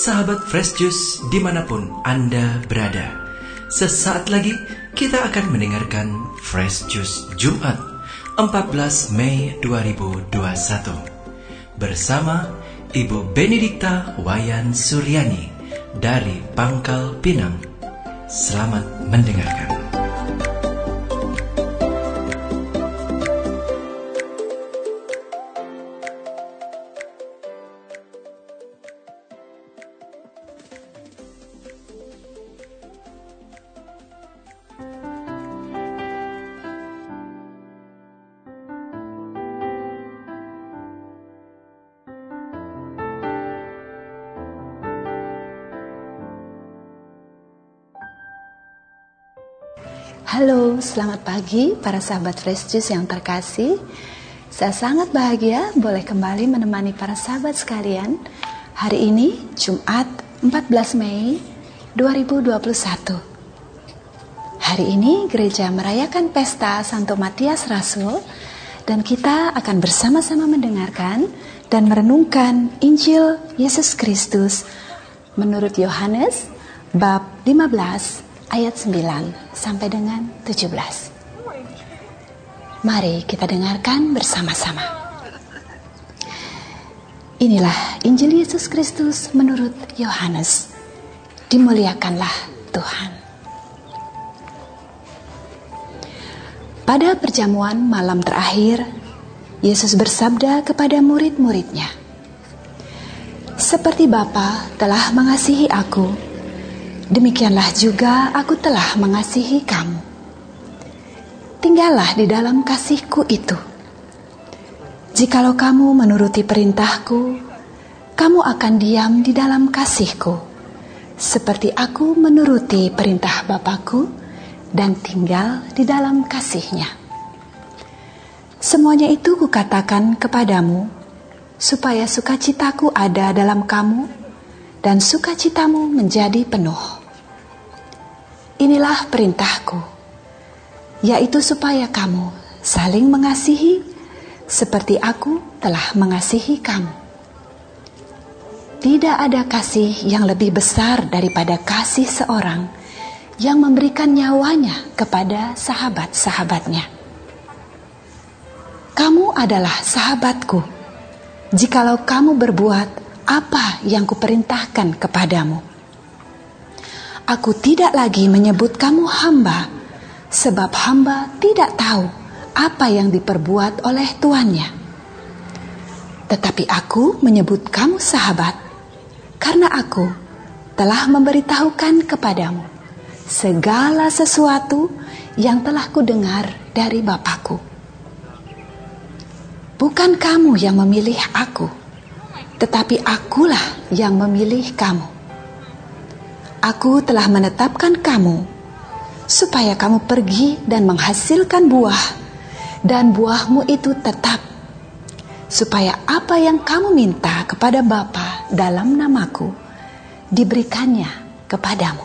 sahabat Fresh Juice di mana pun Anda berada. Sesaat lagi kita akan mendengarkan Fresh Juice Jumat 14 Mei 2021 bersama Ibu Benedikta Wayan Suryani dari Pangkal Pinang. Selamat mendengarkan. Halo, selamat pagi para sahabat Fresh Juice yang terkasih. Saya sangat bahagia boleh kembali menemani para sahabat sekalian hari ini Jumat 14 Mei 2021. Hari ini gereja merayakan pesta Santo Matias Rasul dan kita akan bersama-sama mendengarkan dan merenungkan Injil Yesus Kristus menurut Yohanes bab 15 ayat 9 sampai dengan 17. Mari kita dengarkan bersama-sama. Inilah Injil Yesus Kristus menurut Yohanes. Dimuliakanlah Tuhan. Pada perjamuan malam terakhir, Yesus bersabda kepada murid-muridnya, "Seperti Bapa telah mengasihi Aku, demikianlah juga aku telah mengasihi kamu. Tinggallah di dalam kasihku itu. Jikalau kamu menuruti perintahku, kamu akan diam di dalam kasihku, seperti aku menuruti perintah Bapakku dan tinggal di dalam kasihnya. Semuanya itu kukatakan kepadamu, supaya sukacitaku ada dalam kamu dan sukacitamu menjadi penuh. Inilah perintahku, yaitu supaya kamu saling mengasihi seperti aku telah mengasihi kamu. Tidak ada kasih yang lebih besar daripada kasih seorang yang memberikan nyawanya kepada sahabat-sahabatnya. Kamu adalah sahabatku, jikalau kamu berbuat apa yang kuperintahkan kepadamu. Aku tidak lagi menyebut kamu hamba, sebab hamba tidak tahu apa yang diperbuat oleh tuannya. Tetapi aku menyebut kamu sahabat, karena aku telah memberitahukan kepadamu segala sesuatu yang telah kudengar dari Bapakku. Bukan kamu yang memilih aku, tetapi akulah yang memilih kamu Aku telah menetapkan kamu supaya kamu pergi dan menghasilkan buah, dan buahmu itu tetap, supaya apa yang kamu minta kepada Bapa dalam namaku diberikannya kepadamu.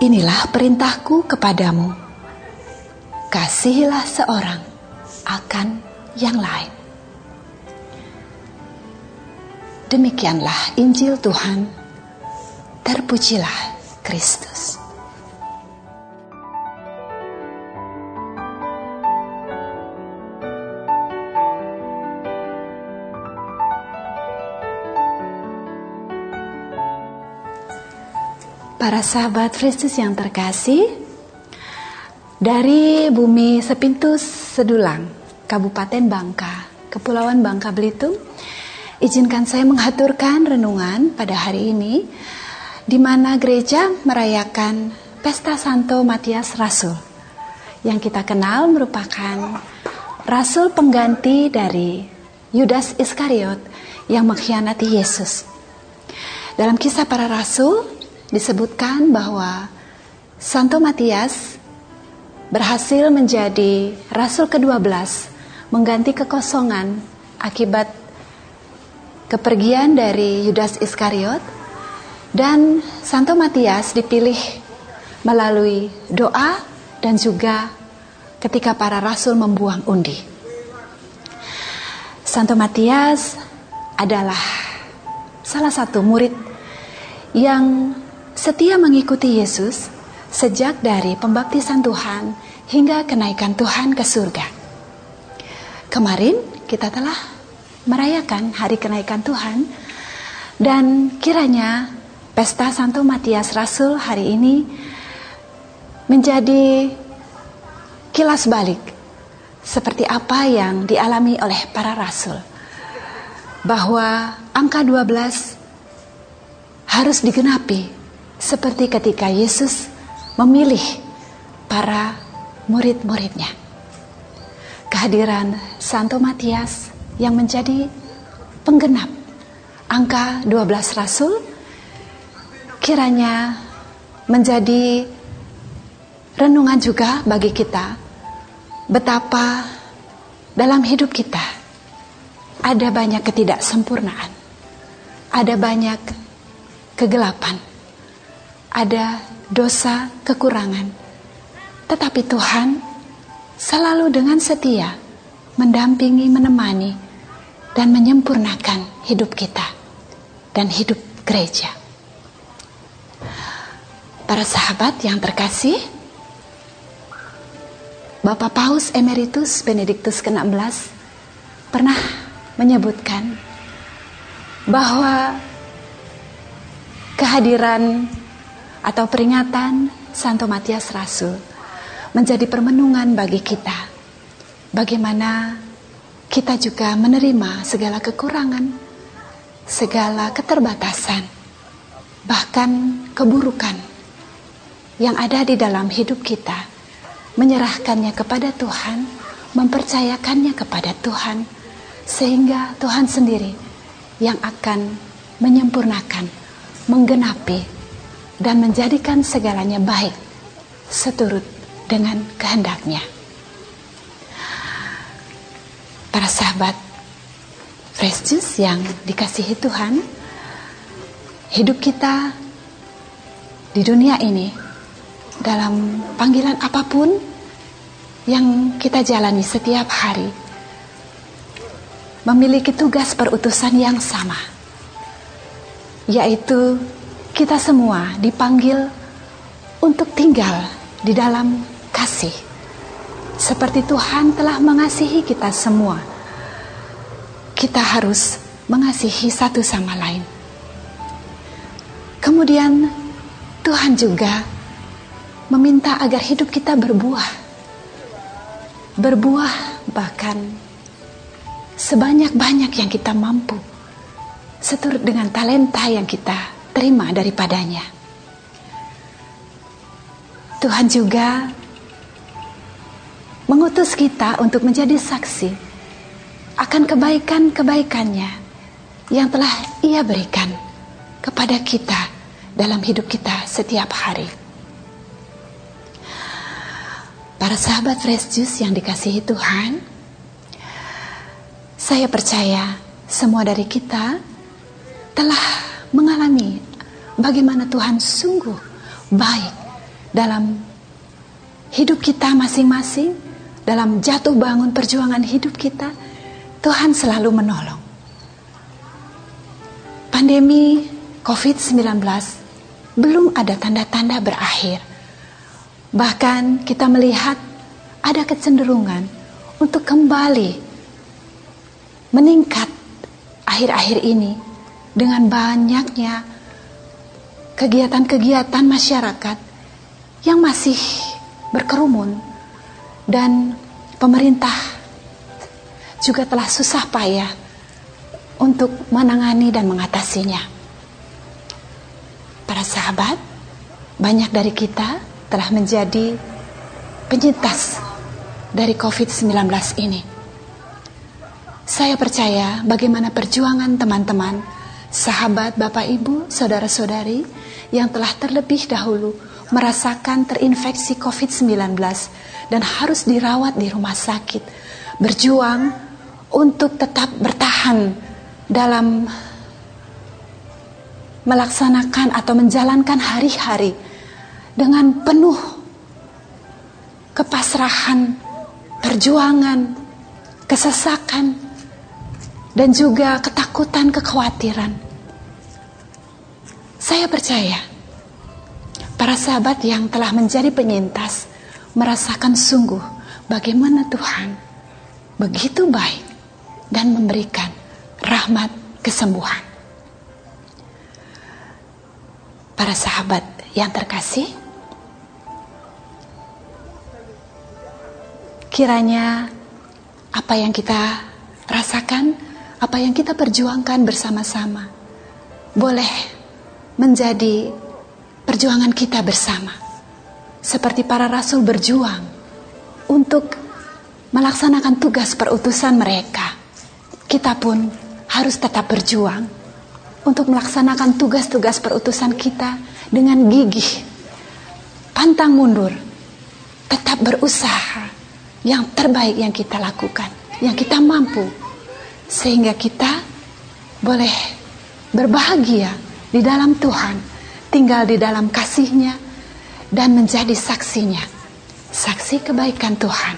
Inilah perintahku kepadamu: kasihilah seorang akan yang lain. Demikianlah Injil Tuhan. Terpujilah Kristus. Para sahabat Kristus yang terkasih, dari bumi Sepintus Sedulang, Kabupaten Bangka, Kepulauan Bangka Belitung, izinkan saya mengaturkan renungan pada hari ini di mana gereja merayakan Pesta Santo Matias Rasul yang kita kenal merupakan rasul pengganti dari Yudas Iskariot yang mengkhianati Yesus. Dalam kisah para rasul disebutkan bahwa Santo Matias berhasil menjadi rasul ke-12 mengganti kekosongan akibat kepergian dari Yudas Iskariot dan Santo Matias dipilih melalui doa dan juga ketika para rasul membuang undi. Santo Matias adalah salah satu murid yang setia mengikuti Yesus sejak dari pembaptisan Tuhan hingga kenaikan Tuhan ke surga. Kemarin kita telah merayakan hari kenaikan Tuhan dan kiranya pesta Santo Matias Rasul hari ini menjadi kilas balik seperti apa yang dialami oleh para rasul bahwa angka 12 harus digenapi seperti ketika Yesus memilih para murid-muridnya. Kehadiran Santo Matias yang menjadi penggenap angka 12 rasul kiranya menjadi renungan juga bagi kita betapa dalam hidup kita ada banyak ketidaksempurnaan, ada banyak kegelapan, ada dosa kekurangan. Tetapi Tuhan selalu dengan setia mendampingi, menemani, dan menyempurnakan hidup kita dan hidup gereja. Para sahabat yang terkasih, Bapak Paus Emeritus Benediktus ke-16 pernah menyebutkan bahwa kehadiran atau peringatan Santo Matias Rasul menjadi permenungan bagi kita. Bagaimana kita juga menerima segala kekurangan, segala keterbatasan, bahkan keburukan yang ada di dalam hidup kita, menyerahkannya kepada Tuhan, mempercayakannya kepada Tuhan sehingga Tuhan sendiri yang akan menyempurnakan, menggenapi, dan menjadikan segalanya baik seturut dengan kehendaknya. Para sahabat Fresh Juice yang dikasihi Tuhan, hidup kita di dunia ini dalam panggilan apa pun yang kita jalani setiap hari memiliki tugas perutusan yang sama, yaitu kita semua dipanggil untuk tinggal di dalam kasih, seperti Tuhan telah mengasihi kita semua. Kita harus mengasihi satu sama lain. Kemudian, Tuhan juga meminta agar hidup kita berbuah, berbuah bahkan sebanyak-banyak yang kita mampu, seturut dengan talenta yang kita terima daripadanya. Tuhan juga mengutus kita untuk menjadi saksi akan kebaikan-kebaikannya yang telah Ia berikan kepada kita dalam hidup kita setiap hari. Para sahabat Fresh Juice yang dikasihi Tuhan, saya percaya semua dari kita telah mengalami bagaimana Tuhan sungguh baik dalam hidup kita masing-masing, dalam jatuh bangun perjuangan hidup kita. Tuhan selalu menolong. Pandemi COVID-19 belum ada tanda-tanda berakhir. Bahkan kita melihat ada kecenderungan untuk kembali meningkat akhir-akhir ini dengan banyaknya kegiatan-kegiatan masyarakat yang masih berkerumun dan pemerintah juga telah susah payah untuk menangani dan mengatasinya. Para sahabat, banyak dari kita telah menjadi penyintas dari COVID-19 ini. Saya percaya bagaimana perjuangan teman-teman, sahabat, bapak, ibu, saudara-saudari yang telah terlebih dahulu merasakan terinfeksi COVID-19 dan harus dirawat di rumah sakit, berjuang untuk tetap bertahan dalam melaksanakan atau menjalankan hari-hari dengan penuh kepasrahan, perjuangan, kesesakan, dan juga ketakutan, kekhawatiran. Saya percaya para sahabat yang telah menjadi penyintas merasakan sungguh bagaimana Tuhan begitu baik dan memberikan rahmat kesembuhan. Para sahabat yang terkasih, kiranya apa yang kita rasakan, apa yang kita perjuangkan bersama-sama, boleh menjadi perjuangan kita bersama. Seperti para rasul berjuang untuk melaksanakan tugas perutusan mereka. Kita pun harus tetap berjuang untuk melaksanakan tugas-tugas perutusan kita dengan gigih, pantang mundur, tetap berusaha yang terbaik yang kita lakukan, yang kita mampu, sehingga kita boleh berbahagia di dalam Tuhan, tinggal di dalam kasihnya, dan menjadi saksinya, saksi kebaikan Tuhan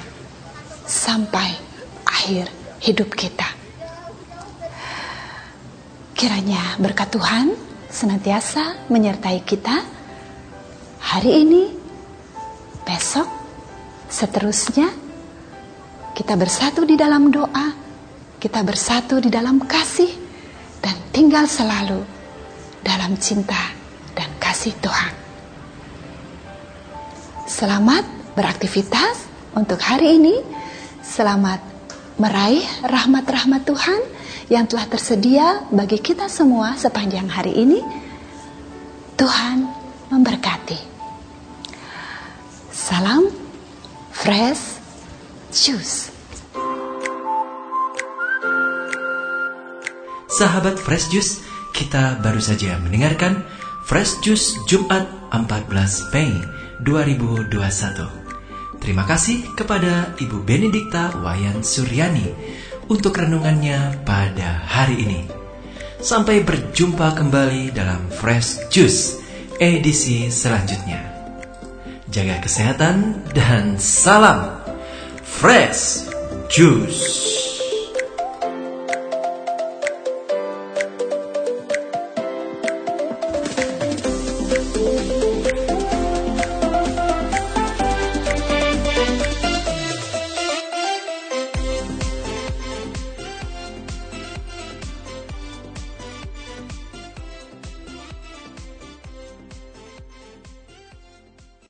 sampai akhir hidup kita. Kiranya berkat Tuhan senantiasa menyertai kita hari ini, besok, seterusnya. Kita bersatu di dalam doa, kita bersatu di dalam kasih, dan tinggal selalu dalam cinta dan kasih Tuhan. Selamat beraktivitas untuk hari ini. Selamat meraih rahmat-rahmat Tuhan yang telah tersedia bagi kita semua sepanjang hari ini. Tuhan memberkati. Salam fresh juice. Sahabat Fresh Juice, kita baru saja mendengarkan Fresh Juice Jumat 14 Mei 2021. Terima kasih kepada Ibu Benedikta Wayan Suryani untuk renungannya pada hari ini. Sampai berjumpa kembali dalam Fresh Juice edisi selanjutnya. Jaga kesehatan dan salam Fresh Juice.